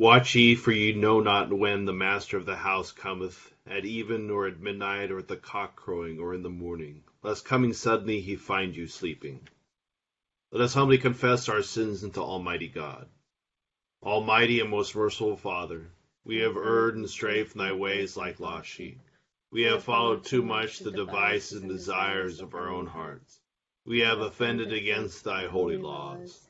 Watch ye, for ye know not when the master of the house cometh, at even, or at midnight, or at the cock crowing, or in the morning, lest coming suddenly he find you sleeping. Let us humbly confess our sins unto Almighty God. Almighty and most merciful Father, we have erred and strayed from thy ways like lost sheep. We have followed too much the devices and desires of our own hearts. We have offended against thy holy laws.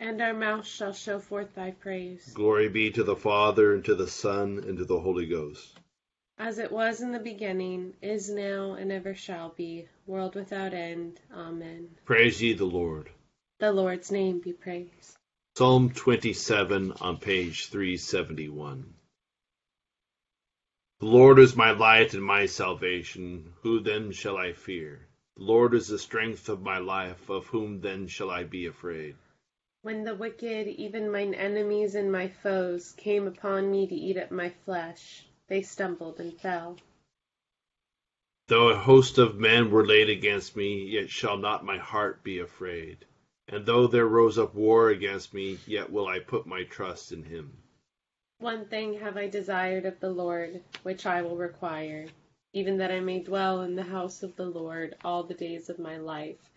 and our mouth shall show forth thy praise. Glory be to the Father, and to the Son, and to the Holy Ghost. As it was in the beginning, is now, and ever shall be, world without end. Amen. Praise ye the Lord. The Lord's name be praised. Psalm 27 on page 371. The Lord is my light and my salvation. Who then shall I fear? The Lord is the strength of my life. Of whom then shall I be afraid? When the wicked, even mine enemies and my foes, came upon me to eat up my flesh, they stumbled and fell. Though a host of men were laid against me, yet shall not my heart be afraid. And though there rose up war against me, yet will I put my trust in him. One thing have I desired of the Lord, which I will require, even that I may dwell in the house of the Lord all the days of my life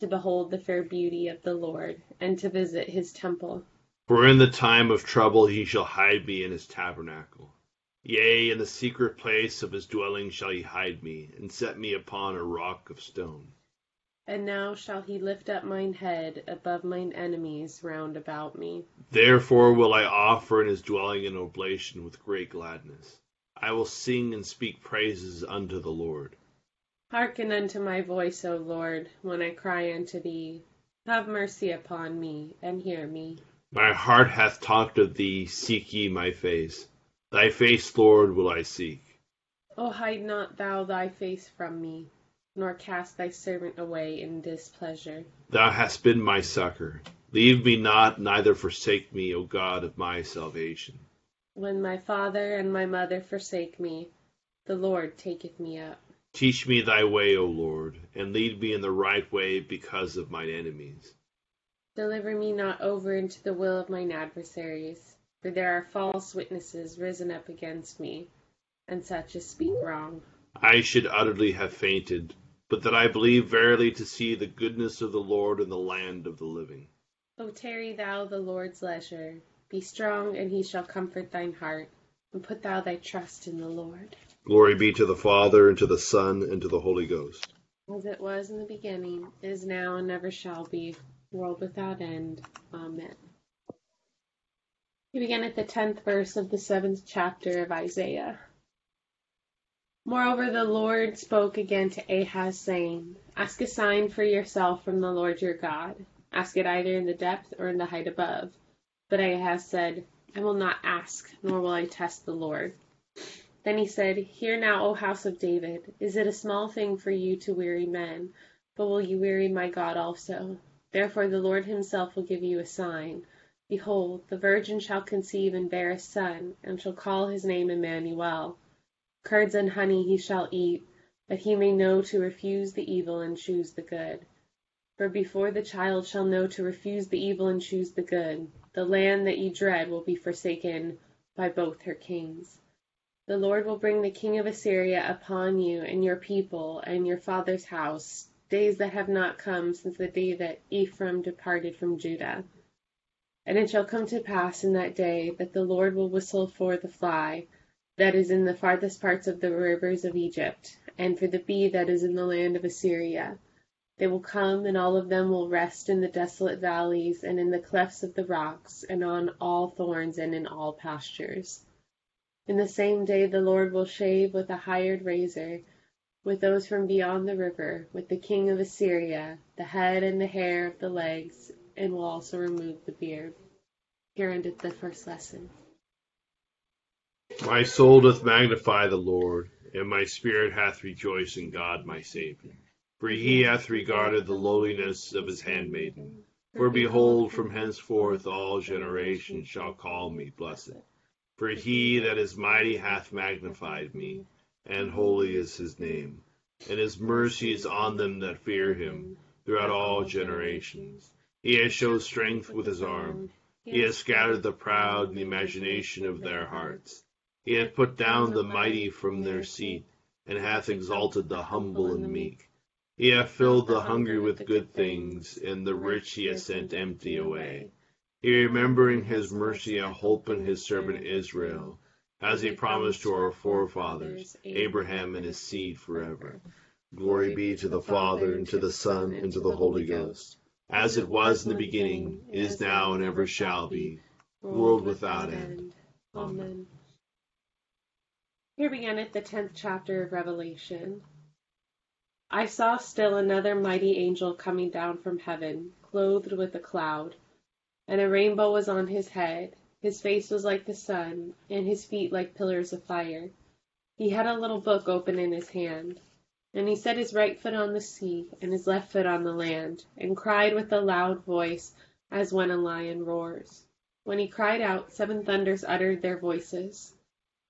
to behold the fair beauty of the Lord, and to visit his temple. For in the time of trouble he shall hide me in his tabernacle. Yea, in the secret place of his dwelling shall he hide me, and set me upon a rock of stone. And now shall he lift up mine head above mine enemies round about me. Therefore will I offer in his dwelling an oblation with great gladness. I will sing and speak praises unto the Lord. Hearken unto my voice, O Lord, when I cry unto thee. Have mercy upon me, and hear me. My heart hath talked of thee, seek ye my face. Thy face, Lord, will I seek. O hide not thou thy face from me, nor cast thy servant away in displeasure. Thou hast been my succor. Leave me not, neither forsake me, O God of my salvation. When my father and my mother forsake me, the Lord taketh me up. Teach me thy way, O Lord, and lead me in the right way because of mine enemies. Deliver me not over into the will of mine adversaries, for there are false witnesses risen up against me, and such as speak wrong. I should utterly have fainted, but that I believe verily to see the goodness of the Lord in the land of the living. O tarry thou the Lord's leisure. Be strong, and he shall comfort thine heart, and put thou thy trust in the Lord. Glory be to the Father, and to the Son, and to the Holy Ghost. As it was in the beginning, is now, and never shall be, world without end. Amen. We begin at the tenth verse of the seventh chapter of Isaiah. Moreover, the Lord spoke again to Ahaz, saying, Ask a sign for yourself from the Lord your God. Ask it either in the depth or in the height above. But Ahaz said, I will not ask, nor will I test the Lord. Then he said, Hear now, O house of David, is it a small thing for you to weary men? But will you weary my God also? Therefore the Lord himself will give you a sign. Behold, the virgin shall conceive and bear a son, and shall call his name Emmanuel. Curds and honey he shall eat, that he may know to refuse the evil and choose the good. For before the child shall know to refuse the evil and choose the good, the land that ye dread will be forsaken by both her kings. The Lord will bring the king of Assyria upon you and your people and your father's house, days that have not come since the day that Ephraim departed from Judah. And it shall come to pass in that day that the Lord will whistle for the fly that is in the farthest parts of the rivers of Egypt, and for the bee that is in the land of Assyria. They will come, and all of them will rest in the desolate valleys, and in the clefts of the rocks, and on all thorns, and in all pastures. In the same day the Lord will shave with a hired razor, with those from beyond the river, with the king of Assyria, the head and the hair of the legs, and will also remove the beard. Here ended the first lesson. My soul doth magnify the Lord, and my spirit hath rejoiced in God my Saviour. For he hath regarded the lowliness of his handmaiden. For behold, from henceforth all generations shall call me blessed. For he that is mighty hath magnified me, and holy is his name. And his mercy is on them that fear him throughout all generations. He has showed strength with his arm. He has scattered the proud in the imagination of their hearts. He hath put down the mighty from their seat, and hath exalted the humble and meek. He hath filled the hungry with good things, and the rich he hath sent empty away. He remembering his mercy and hope in his servant Israel, as he promised to our forefathers, Abraham and his seed forever. Glory be to the Father, and to the Son, and to the Holy Ghost, as it was in the beginning, is now, and ever shall be, world without end. Amen. Here beginneth the tenth chapter of Revelation. I saw still another mighty angel coming down from heaven, clothed with a cloud, and a rainbow was on his head. His face was like the sun, and his feet like pillars of fire. He had a little book open in his hand. And he set his right foot on the sea, and his left foot on the land, and cried with a loud voice, as when a lion roars. When he cried out, seven thunders uttered their voices.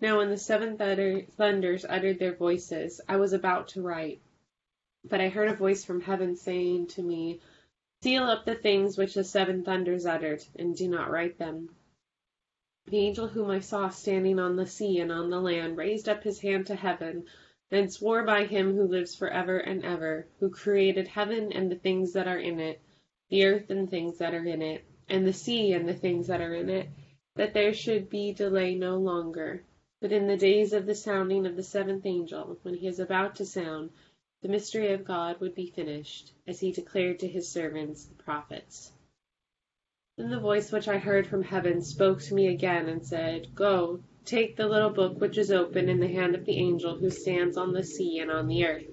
Now when the seven thunders uttered their voices, I was about to write. But I heard a voice from heaven saying to me, Seal up the things which the seven thunders uttered, and do not write them. The angel whom I saw standing on the sea and on the land raised up his hand to heaven, and swore by him who lives for ever and ever, who created heaven and the things that are in it, the earth and things that are in it, and the sea and the things that are in it, that there should be delay no longer, but in the days of the sounding of the seventh angel, when he is about to sound, the mystery of God would be finished, as he declared to his servants the prophets. Then the voice which I heard from heaven spoke to me again and said, Go, take the little book which is open in the hand of the angel who stands on the sea and on the earth.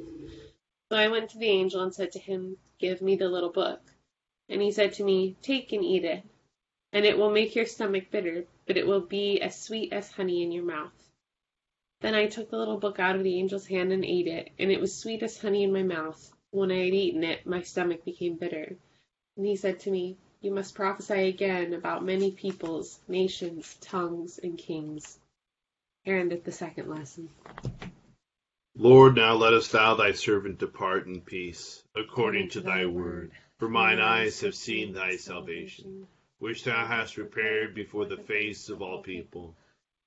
So I went to the angel and said to him, Give me the little book. And he said to me, Take and eat it, and it will make your stomach bitter, but it will be as sweet as honey in your mouth. Then I took the little book out of the angel's hand and ate it, and it was sweet as honey in my mouth. When I had eaten it, my stomach became bitter. And he said to me, You must prophesy again about many peoples, nations, tongues, and kings. Here endeth the second lesson. Lord, now lettest thou thy servant depart in peace, according to thy word. For mine eyes have seen thy salvation, which thou hast prepared before the face of all people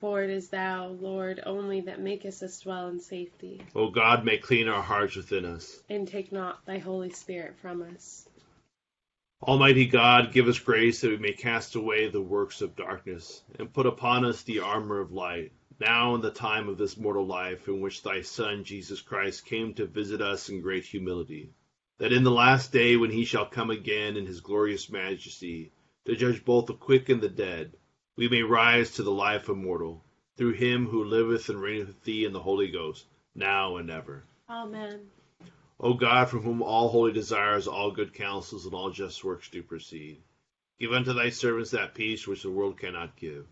For it is thou, Lord, only that makest us dwell in safety, O God, may clean our hearts within us. and take not thy Holy Spirit from us. Almighty God, give us grace that we may cast away the works of darkness, and put upon us the armor of light, now in the time of this mortal life in which thy Son, Jesus Christ, came to visit us in great humility, that in the last day when he shall come again in his glorious majesty, to judge both the quick and the dead, we may rise to the life immortal, through him who liveth and reigneth with thee in the Holy Ghost, now and ever. Amen. O God, from whom all holy desires, all good counsels, and all just works do proceed, give unto thy servants that peace which the world cannot give,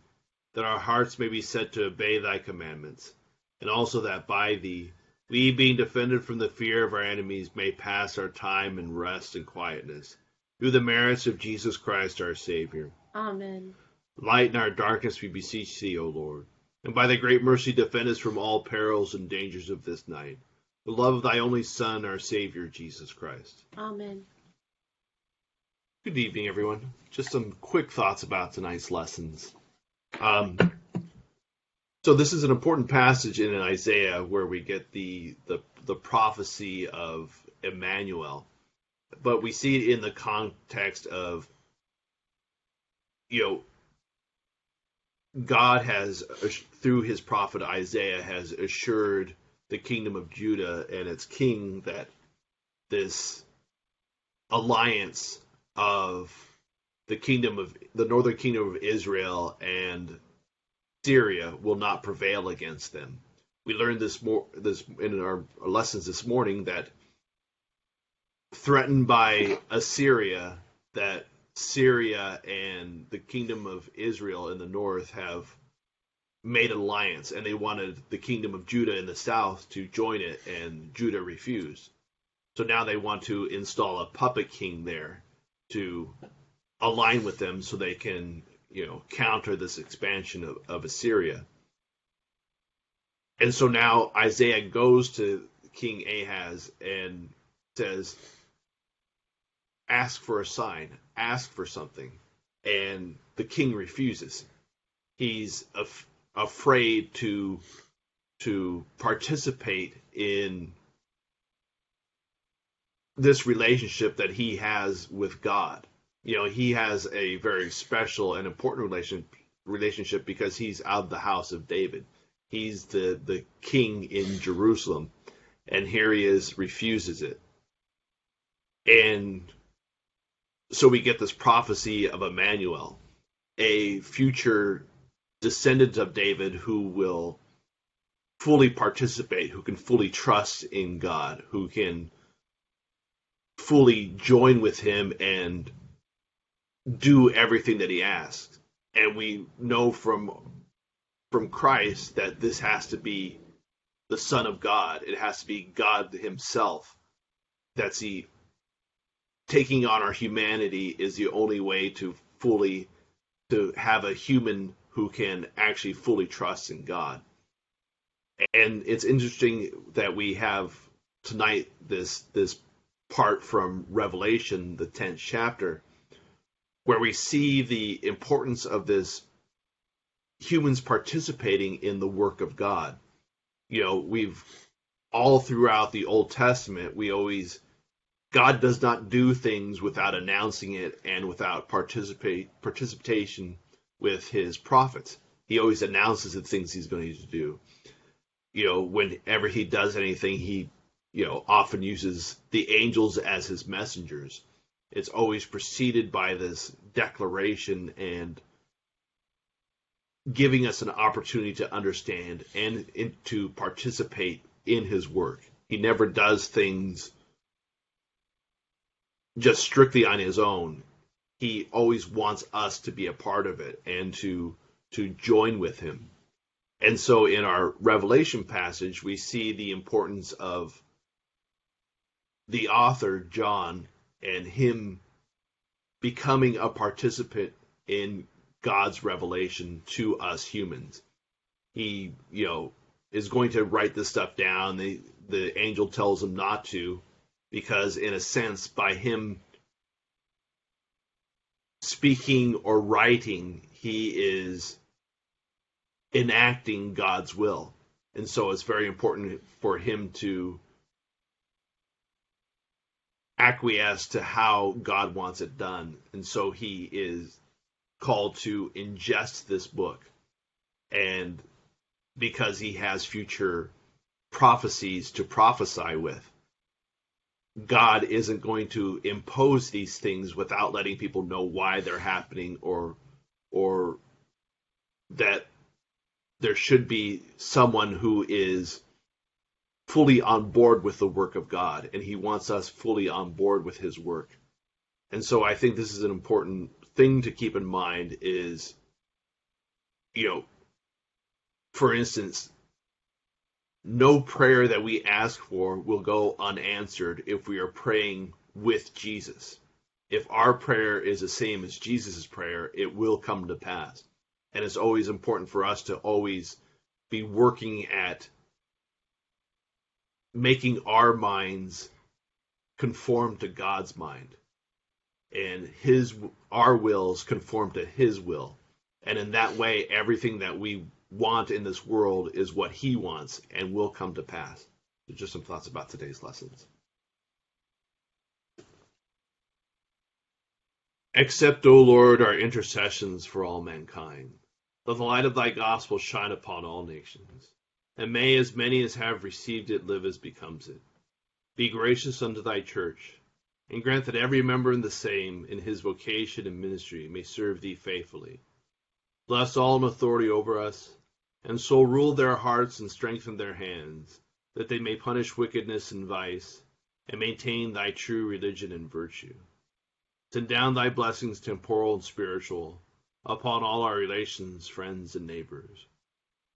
that our hearts may be set to obey thy commandments, and also that by thee, we, being defended from the fear of our enemies, may pass our time in rest and quietness, through the merits of Jesus Christ our Savior. Amen. Lighten our darkness, we beseech thee, O Lord, and by thy great mercy defend us from all perils and dangers of this night. The love of thy only Son, our Savior, Jesus Christ. Amen. Good evening, everyone. Just some quick thoughts about tonight's lessons. Um, so this is an important passage in Isaiah where we get the the, the prophecy of Emmanuel, but we see it in the context of you know God has through his prophet Isaiah has assured the kingdom of Judah and its king that this alliance of the kingdom of the northern kingdom of Israel and Syria will not prevail against them. We learned this more this in our lessons this morning that threatened by Assyria that Syria and the kingdom of Israel in the north have made an alliance and they wanted the kingdom of Judah in the south to join it and Judah refused. So now they want to install a puppet king there to align with them so they can, you know, counter this expansion of, of Assyria. And so now Isaiah goes to King Ahaz and says, Ask for a sign, ask for something. And the king refuses. He's af- afraid to to participate in this relationship that he has with God. You know, he has a very special and important relation relationship because he's out of the house of David. He's the the king in Jerusalem, and here he is refuses it. And so we get this prophecy of Emmanuel, a future descendant of David who will fully participate, who can fully trust in God, who can fully join with him and do everything that he asks. And we know from from Christ that this has to be the Son of God. It has to be God Himself. That's the taking on our humanity is the only way to fully to have a human who can actually fully trust in God. And it's interesting that we have tonight this this part from Revelation, the tenth chapter, where we see the importance of this humans participating in the work of God. You know, we've all throughout the Old Testament, we always God does not do things without announcing it and without participate participation with his prophets. He always announces the things he's going to do. You know, whenever he does anything, he, you know, often uses the angels as his messengers. It's always preceded by this declaration and giving us an opportunity to understand and in, to participate in his work. He never does things just strictly on his own. He always wants us to be a part of it and to to join with him. And so in our Revelation passage, we see the importance of the author, John, and him becoming a participant in God's revelation to us humans. He, you know, is going to write this stuff down. The the angel tells him not to, because in a sense, by him speaking or writing, he is enacting God's will. And so it's very important for him to acquiesce to how God wants it done. And so he is called to ingest this book. And because he has future prophecies to prophesy with, God isn't going to impose these things without letting people know why they're happening or or that there should be someone who is fully on board with the work of God and he wants us fully on board with his work. And so I think this is an important thing to keep in mind is you know for instance no prayer that we ask for will go unanswered if we are praying with Jesus. If our prayer is the same as Jesus' prayer, it will come to pass. And it's always important for us to always be working at making our minds conform to God's mind and his our wills conform to his will. And in that way everything that we want in this world is what he wants and will come to pass. So just some thoughts about today's lessons. Accept, O Lord, our intercessions for all mankind. Let the light of thy gospel shine upon all nations, and may as many as have received it live as becomes it. Be gracious unto thy church, and grant that every member in the same, in his vocation and ministry, may serve thee faithfully. Bless all in authority over us, and so rule their hearts and strengthen their hands, that they may punish wickedness and vice, and maintain thy true religion and virtue. Send down thy blessings, temporal and spiritual, upon all our relations, friends, and neighbors.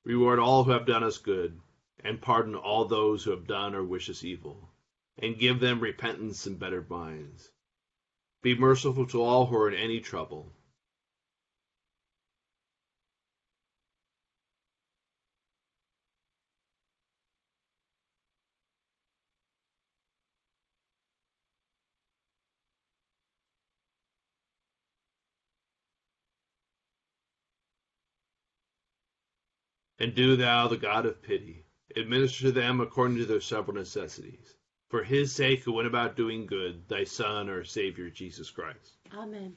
Reward all who have done us good, and pardon all those who have done or wish us evil, and give them repentance and better minds. Be merciful to all who are in any trouble And do thou, the God of pity, administer to them according to their several necessities. For his sake who went about doing good, thy Son, our Savior, Jesus Christ. Amen.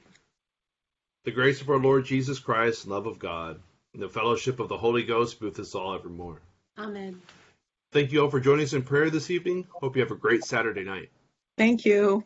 The grace of our Lord Jesus Christ, and love of God, and the fellowship of the Holy Ghost be with us all evermore. Amen. Thank you all for joining us in prayer this evening. Hope you have a great Saturday night. Thank you.